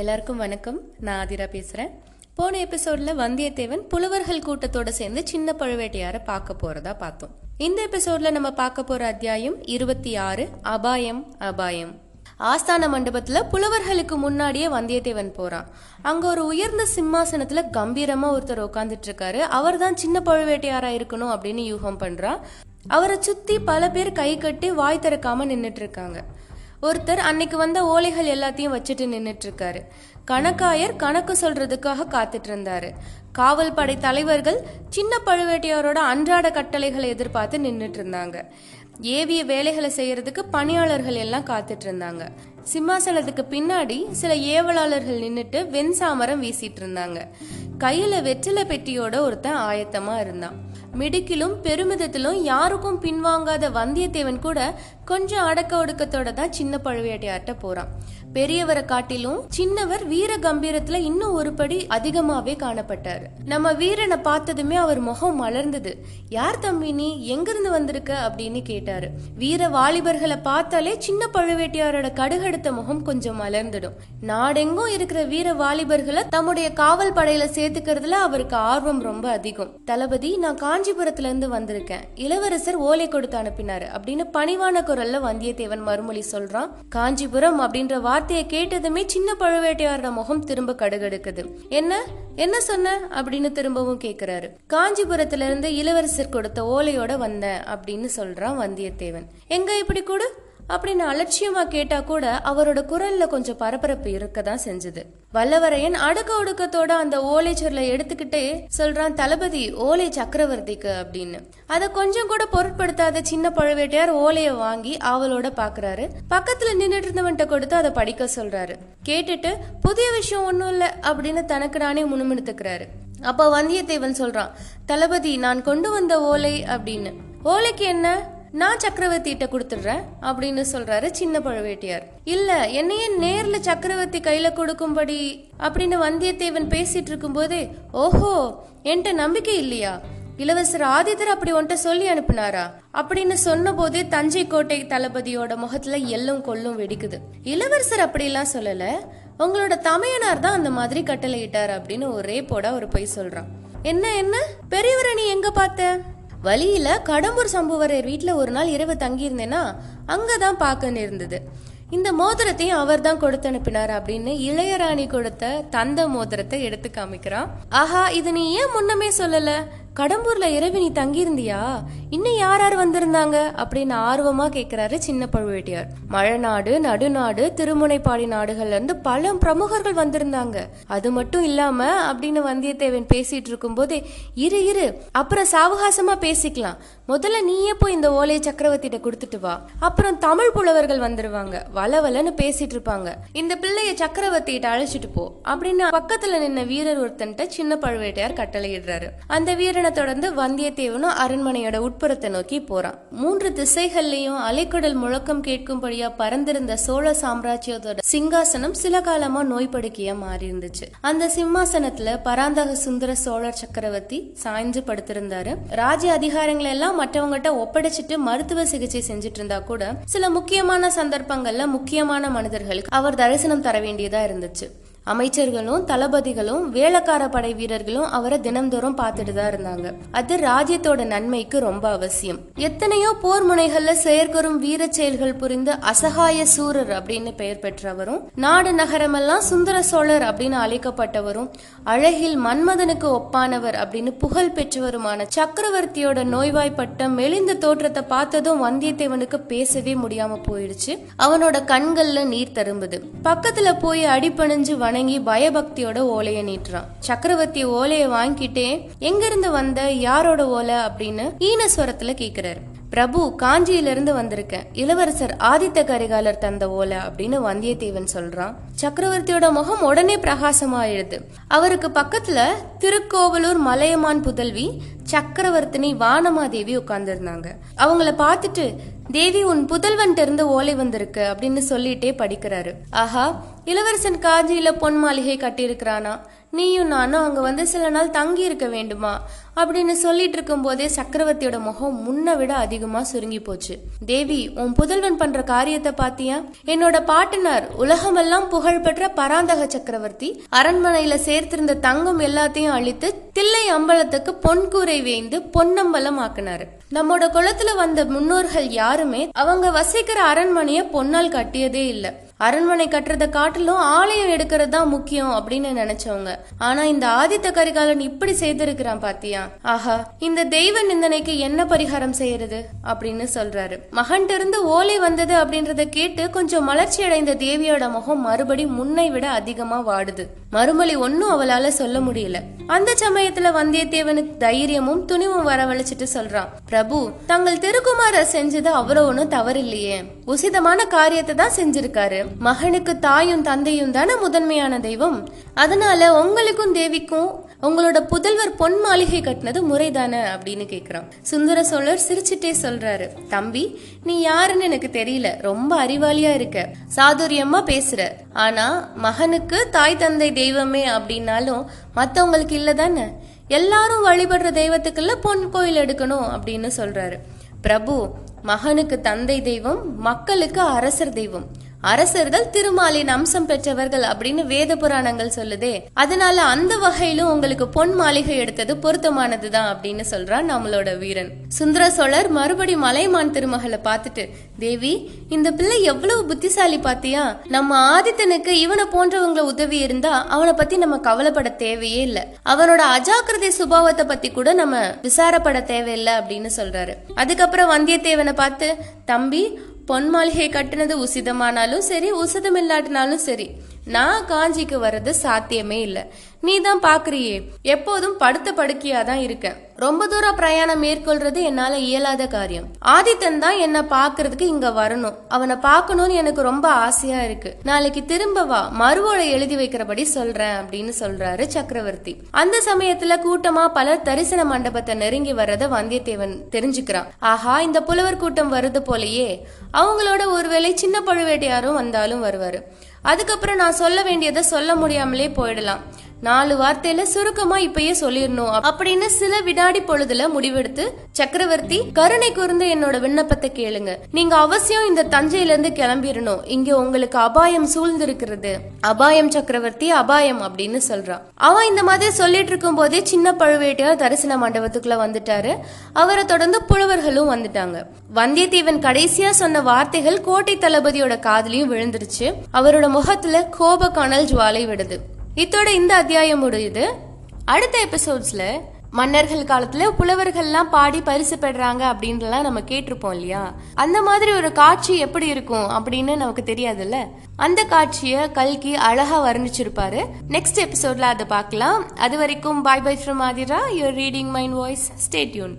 எல்லாருக்கும் வணக்கம். நான் ஆதிரா பேசுகிறேன் போன எபிசோடில் வந்தியத்தேவன் புலவர்கள் கூட்டத்தோட சேர்ந்து சின்ன பழுவேட்டையாரை பார்க்க போகிறதா பார்த்தோம். இந்த எபிசோடில் நம்ம பார்க்க போகிற அத்தியாயம் இருபத்தி ஆறு அபாயம் அபாயம். ஆஸ்தான மண்டபத்தில் புலவர்களுக்கு முன்னாடியே வந்தியத்தேவன் போகிறான் அங்கே ஒரு உயர்ந்த சிம்மாசனத்தில் கம்பீரமாக ஒருத்தர் உட்காந்துட்டு இருக்காரு அவர் தான் சின்ன பழுவேட்டையாராக இருக்கணும் அப்படின்னு யூகம் பண்ணுறான் அவரை சுற்றி பல பேர் கை கட்டி வாய் திறக்காமல் நின்றுட்டு இருக்காங்க ஒருத்தர் அன்னைக்கு வந்த ஓலைகள் எல்லாத்தையும் வச்சுட்டு நின்றுட்டு இருக்காரு கணக்காயர் கணக்கு சொல்றதுக்காக காத்துட்டு இருந்தாரு காவல் படை தலைவர்கள் சின்ன பழுவேட்டையாரோட அன்றாட கட்டளைகளை எதிர்பார்த்து நின்றுட்டு இருந்தாங்க ஏவிய வேலைகளை செய்யறதுக்கு பணியாளர்கள் எல்லாம் காத்துட்டு இருந்தாங்க சிம்மாசனத்துக்கு பின்னாடி சில ஏவலாளர்கள் நின்றுட்டு வெண்சாமரம் வீசிட்டு இருந்தாங்க கையில வெற்றிலை பெட்டியோட ஒருத்தன் ஆயத்தமா இருந்தான். மிடுக்கிலும் பெருமிதத்திலும் யாருக்கும் பின்வாங்காத வந்தியத்தேவன் கூட கொஞ்சம் அடக்க ஒடுக்கத்தோட தான் சின்ன பழுவேட்டையார்ட்ட போறான். பெரியவரை காட்டிலும் சின்னவர் வீர கம்பீரத்துல இன்னும் ஒரு படி அதிகமாவே காணப்பட்டாரு. நம்ம வீரனை பார்த்ததுமே அவர் முகம் மலர்ந்தது. யார் தம்பி நீ? எங்கிருந்து வந்திருக்க? அப்படின்னு கேட்டாரு. வீர வாலிபர்களை பார்த்தாலே சின்ன பழுவேட்டையாரோட கடுகடுத்த முகம் கொஞ்சம் மலர்ந்துடும். நாடெங்கும் இருக்கிற வீர வாலிபர்களை தம்முடைய காவல் படையில சேர்த்துக்கிறதுல அவருக்கு ஆர்வம் ரொம்ப அதிகம். தளபதி நான் காஞ்சிபுரத்துல இருந்து வந்திருக்கேன். இளவரசர் ஓலை கொடுத்து அனுப்பினாரு. அப்படின்னு பணிவான குரல்ல வந்தியத்தேவன் மறுமொழி சொல்றான். காஞ்சிபுரம் அப்படின்ற வார்த்தையை கேட்டதுமே சின்ன பழுவேட்டையாரோட முகம் திரும்ப கடுகடுக்குது. என்ன? என்ன சொன்ன? அப்படின்னு திரும்பவும் கேக்குறாரு. காஞ்சிபுரத்துல இருந்து இளவரசர் கொடுத்த ஓலையோட வந்தேன் அப்படின்னு சொல்றான் வந்தியத்தேவன். எங்க இப்படி கொடு? அப்படின்னு அலட்சியமா கேட்டா கூட அவரோட குரல்ல கொஞ்சம் பரபரப்பு இருக்கதான் செஞ்சது. வல்லவரையன் அடக்க ஒடுக்கத்தோட அந்த ஓலைச்சொல்லை எடுத்துக்கிட்டே சொல்றான் தளபதி ஓலை சக்கரவர்த்திக்கு அப்படின்னு. அத கொஞ்சம் கூட பொருட்படுத்தாத சின்ன பழுவேட்டையார் ஓலைய வாங்கி அவளோட பாக்குறாரு. பக்கத்துல நின்றுட்டு இருந்தவன்ட்ட கொடுத்து அதை படிக்க சொல்றாரு. கேட்டுட்டு புதிய விஷயம் ஒன்றும் இல்ல அப்படின்னு தனக்கு நானே முணுமுணுத்துக்கிறாரு. அப்ப வந்தியத்தேவன் சொல்றான் தளபதி நான் கொண்டு வந்த ஓலை அப்படின்னு. ஓலைக்கு என்ன? நான் சக்கரவர்த்திகிட்ட கொடுத்துடுறேன் அப்படின்னு சொல்றாரு சின்ன பழுவேட்டையார். இல்ல என்னையே நேர்ல சக்கரவர்த்தி கையில கொடுக்கும்படி அப்படின்னு வந்தியத்தேவன் பேசிட்டு இருக்கும்போதே ஓஹோ என்கிட்ட நம்பிக்கை இல்லையா? இளவரசர் ஆதித்தர் அப்படி ஒன்ட்ட சொல்லி அனுப்புனாரா? அப்படின்னு சொன்ன போதே தஞ்சை கோட்டை தளபதியோட முகத்துல எல்லும் கொல்லும் வெடிக்குது. இளவரசர் அப்படிலாம் சொல்லல. உங்களோட தமையனார் தான் அந்த மாதிரி கட்டளையிட்டார் அப்படின்னு ஒரே போட ஒரு பொய் சொல்றான். என்ன என்ன? பெரியவரை நீ எங்க பார்த்த? வழியில கடம்பூர் சம்புவரர் வீட்டில் ஒரு நாள் இரவு தங்கியிருந்தேன்னா அங்கதான் பார்க்க நேர்ந்தது. இந்த மோதிரத்தையும் அவர் தான் கொடுத்து அனுப்பினார் அப்படின்னு இளையராணி கொடுத்த தந்த மோதிரத்தை எடுத்து காமிக்கிறான். ஆஹா இது நீ ஏன் முன்னமே சொல்லல? கடம்பூர்ல இரவு நீ தங்கியிருந்தியா? இன்னும் யார் யார் வந்திருந்தாங்க? அப்படின்னு ஆர்வமா கேக்குறாரு சின்ன பழுவேட்டியார். மழநாடு நடுநாடு திருமுனைப்பாடி நாடுகள்ல இருந்து பல பிரமுகர்கள் வந்திருந்தாங்க. அது மட்டும் இல்லாம அப்படின்னு வந்தியத்தேவன் பேசிட்டு இருக்கும் போதே இரு இரு அப்புறம் சாவகாசமா பேசிக்கலாம். முதல்ல நீயே போய் இந்த ஓலையை சக்கரவர்த்திட்ட கொடுத்துட்டு வா. அப்புறம் தமிழ் புலவர்கள் வந்துருவாங்க. வளவலன்னு பேசிட்டு இருப்பாங்க. இந்த பிள்ளைய சக்கரவர்த்திகிட்ட அழைச்சிட்டு போ அப்படின்னு பக்கத்துல நின்ன வீரர் ஒருத்தன்ட்ட சின்ன பழுவேட்டையார் கட்டளையிடுறாரு. அந்த வீரனை தொடர்ந்து வந்தியத்தேவனும் அரண்மனையோட உட்புறத்தை நோக்கி போறான். மூன்று திசைகள்லயும் அலைக்கடல் முழக்கம் கேட்கும்படியா பறந்திருந்த சோழ சாம்ராஜ்யத்தோட சிங்காசனம் சில காலமா நோய்படுக்கையா மாறி இருந்துச்சு அந்த சிம்மாசனத்துல பராந்தக சுந்தர சோழர் சக்கரவர்த்தி சாய்ந்து படுத்திருந்தாரு. ராஜ்ய அதிகாரங்களை எல்லாம் மற்றவங்ககிட்ட ஒப்படைச்சிட்டு மருத்துவ சிகிச்சை செஞ்சுட்டு இருந்தா கூட சில முக்கியமான சந்தர்ப்பங்கள்ல முக்கியமான மனிதர்களுக்கு அவர் தரிசனம் தர வேண்டியதா இருந்துச்சு. அமைச்சர்களும் தளபதிகளும் வேளக்கார படை வீரர்களும் அவரை தினம்தோறும் பார்த்துட்டு தான் இருந்தாங்க. அது ராஜ்யத்தோட நன்மைக்கு ரொம்ப அவசியம். எத்தனையோ போர் முனைகள்ல செயற்கரும் வீர செயல்கள் புரிந்த அசகாய சூரர் அப்படின்னு பெயர் பெற்றவரும் நாடு நகரமெல்லாம் சுந்தர சோழர் அப்படின்னு அழைக்கப்பட்டவரும் அழகில் மன்மதனுக்கு ஒப்பானவர் அப்படின்னு புகழ் பெற்றவருமான சக்கரவர்த்தியோட நோய்வாய்ப்பட்ட மெலிந்த தோற்றத்தை பார்த்ததும் வந்தியத்தேவனுக்கு பேசவே முடியாம போயிடுச்சு. அவனோட கண்கள்ல நீர் தரும்புது. பக்கத்துல போய் அடிபணிஞ்சு வணங்கி பயபக்தியோட ஓலையை நீட்டுறான். சக்கரவர்த்தி ஓலையை வாங்கிட்டே எங்க இருந்து வந்த? யாரோட ஓலை? அப்படின்னு ஈனஸ்வரத்துல கேக்குறாரு. பிரபு காஞ்சியில இருந்து வந்திருக்கேன். இளவரசர் ஆதித்த கரிகாலர் தந்த ஓலை அப்படின்னு வந்தியத்தேவன் சொல்றான். சக்கரவர்த்தியோட முகம் உடனே பிரகாசமாயிடுது அவருக்கு பக்கத்துல திருக்கோவலூர் மலையமான் புதல்வி சக்கரவர்த்தினி வானமாதேவி உட்கார்ந்துருந்தாங்க. அவங்கள பார்த்துட்டு தேவி உன் புதல்வன்ட்டு இருந்து ஓலை வந்திருக்கு அப்படின்னு சொல்லிட்டே படிக்கிறாரு. ஆஹா இளவரசன் காஞ்சியில பொன் மாளிகை கட்டியிருக்கிறானா? நீயும் நானும் அங்கே வந்து சில நாள் தங்கி இருக்க வேண்டுமா? அப்படின்னு சொல்லிட்டு இருக்கும் போதே சக்கரவர்த்தியோட முகம் முன்ன விட அதிகமா சுருங்கி போச்சு. தேவி உன் புதல்வன் பண்ற காரியத்தை பாத்தியா? என்னோட பாட்டனார் உலகமெல்லாம் புகழ்பெற்ற பராந்தக சக்கரவர்த்தி. அரண்மனையில சேர்த்திருந்த தங்கம் எல்லாத்தையும் அழித்து தில்லை அம்பலத்துக்கு பொன்கூரை வேய்ந்து பொன்னம்பலம் ஆக்கினாரு. நம்மோட குளத்துல வந்த முன்னோர்கள் யாருமே அவங்க வசிக்கிற அரண்மனைய பொன்னால் கட்டியதே இல்லை. அரண்மனை கட்டுறத காட்டிலும் ஆலயம் எடுக்கிறது தான் முக்கியம் அப்படின்னு நினைச்சவங்க. ஆனா இந்த ஆதித்த கரிகாலன் இப்படி செய்திருக்கிறான் பாத்தியா? ஆஹா இந்த தெய்வ நிந்தனைக்கு என்ன பரிகாரம் செய்யறது? அப்படின்னு சொல்றாரு. மகன்கிட்ட இருந்து ஓலை வந்தது அப்படின்றத கேட்டு கொஞ்சம் மலர்ச்சி அடைந்த தேவியோட முகம் மறுபடி முன்னை விட அதிகமா வாடுது. மறுமொழி ஒன்னும் அவளால சொல்ல முடியல. அந்த சமயத்துல வந்தியத்தேவனுக்கு தைரியமும் துணிவும் வரவழைச்சிட்டு சொல்றான். பிரபு தங்கள் திருக்குமாரர் செஞ்சது அவ்வளவு ஒன்றும் தவறில்லையே. உசிதமான காரியத்தை தான் செஞ்சிருக்காரு. மகனுக்கு தாயும் தந்தையும் தானே முதன்மையான தெய்வம். அதனால உங்களுக்கும் தேவிக்கும் உங்களோட புதல்வர் பொன் மாளிகை கட்டினது முறைதானே அப்படின்னு கேக்குறான். சுந்தர சோழர் சிரிச்சுட்டே சொல்றாரு தம்பி நீ யாருன்னு எனக்கு தெரியல. ரொம்ப அறிவாளியா இருக்க. சாதுரியமா பேசுற. ஆனா மகனுக்கு தாய் தந்தை தெய்வமே அப்படின்னாலும் மத்தவங்களுக்கு இல்ல தானே? எல்லாரும் வழிபடுற தெய்வத்துக்குள்ள பொன் கோயில் எடுக்கணும் அப்படின்னு சொல்றாரு. பிரபு மகனுக்கு தந்தை தெய்வம் மக்களுக்கு அரசர் தெய்வம். அரசர்கள் திருமாலின் அம்சம் பெற்றவர்கள் அப்படின்னு வேத புராணங்கள் சொல்லுதே. அதனால அந்த வகையிலும் உங்களுக்கு பொன் மாளிகை எடுத்தது பொருத்தமானதுதான் அப்படின்னு சொல்றான் நம்மளோட வீரன். சுந்தர சோழர் மறுபடி மலைமான் திருமகளை பார்த்துட்டு தேவி இந்த பிள்ளை எவ்வளவு புத்திசாலி பாத்தியா? நம்ம ஆதித்தனுக்கு இவனை போன்றவங்கள உதவி இருந்தா அவனை பத்தி நம்ம கவலைப்பட தேவையே இல்ல. அவனோட அஜாக்கிரதை சுபாவத்தை பத்தி கூட நம்ம விசாரப்பட தேவையில்லை அப்படின்னு சொல்றாரு. அதுக்கப்புறம் வந்தியத்தேவனை பார்த்து தம்பி பொன் மாளிகை கட்டினது உசிதமானாலும் சரி உசிதம் இல்லாட்டினாலும் சரி. நான் காஞ்சிக்கு வர்றது சாத்தியமே இல்லை. நீ தான் பாக்குறியே. எப்போதும் படுத்த படுக்கையா தான் இருக்கேன் ரொம்ப தூரம் பிரயாணம் மேற்கொள்றது என்னால இயலாத காரியம். ஆதித்தன் தான் என்ன பாக்குறதுக்கு இங்க வரணும். அவனை பார்க்கணும்னு எனக்கு ரொம்ப ஆசையா இருக்கு. நாளைக்கு திரும்ப வா. மறுவோட எழுதி வைக்கிறபடி சொல்றேன் அப்படின்னு சொல்றாரு சக்கரவர்த்தி. அந்த சமயத்துல கூட்டமா பலர் தரிசன மண்டபத்தை நெருங்கி வர்றத வந்தியத்தேவன் தெரிஞ்சுக்கிறான். ஆஹா இந்த புலவர் கூட்டம் வருது போலயே. அவங்களோட ஒருவேளை சின்ன பழுவேட்டையாரும் வந்தாலும் வருவாரு. அதுக்கப்புறம் நான் சொல்ல வேண்டியதை சொல்ல முடியாமலே போயிடலாம். நாலு வார்த்தையில சுருக்கமா இப்பயே சொல்லிடணும். அப்படின்னு சில வினாடி பொழுதுல முடிவெடுத்து சக்கரவர்த்தி கருணை கூர்ந்து என்னோட விண்ணப்பத்தை கேளுங்க. நீங்க அவசியம் இந்த தஞ்சையில இருந்து கிளம்பிடணும். இங்க உங்களுக்கு அபாயம் சூழ்ந்திருக்கிறது. அபாயம் சக்கரவர்த்தி அபாயம் அப்படின்னு சொல்றான் அவன் இந்த மாதிரி சொல்லிட்டு இருக்கும் போதே சின்ன பழுவேட்டையார் தரிசன மண்டபத்துக்குள்ள வந்துட்டாரு. அவரை தொடர்ந்து புலவர்களும் வந்துட்டாங்க. வந்தியத்தேவன் கடைசியா சொன்ன வார்த்தைகள் கோட்டை தளபதியோட காதலையும் விழுந்துருச்சு. அவரோட முகத்துல கோப கனல் ஜுவாலை விடுது. இத்தோட இந்த அத்தியாயம் முடியுது. அடுத்த எபிசோட்ஸ்ல மன்னர்கள் காலத்துல புலவர்கள்லாம் பாடி பரிசு பெறாங்க அப்படின்றலாம் நம்ம கேட்டிருப்போம் இல்லையா? அந்த மாதிரி ஒரு காட்சி எப்படி இருக்கும் அப்படின்னு நமக்கு தெரியாதுல்ல? அந்த காட்சியை கல்கி அழகா வர்ணிச்சிருப்பாரு. நெக்ஸ்ட் எபிசோட்ல அதை பார்க்கலாம். அது வரைக்கும் bye bye from Aathira. Your reading mind voice stay tuned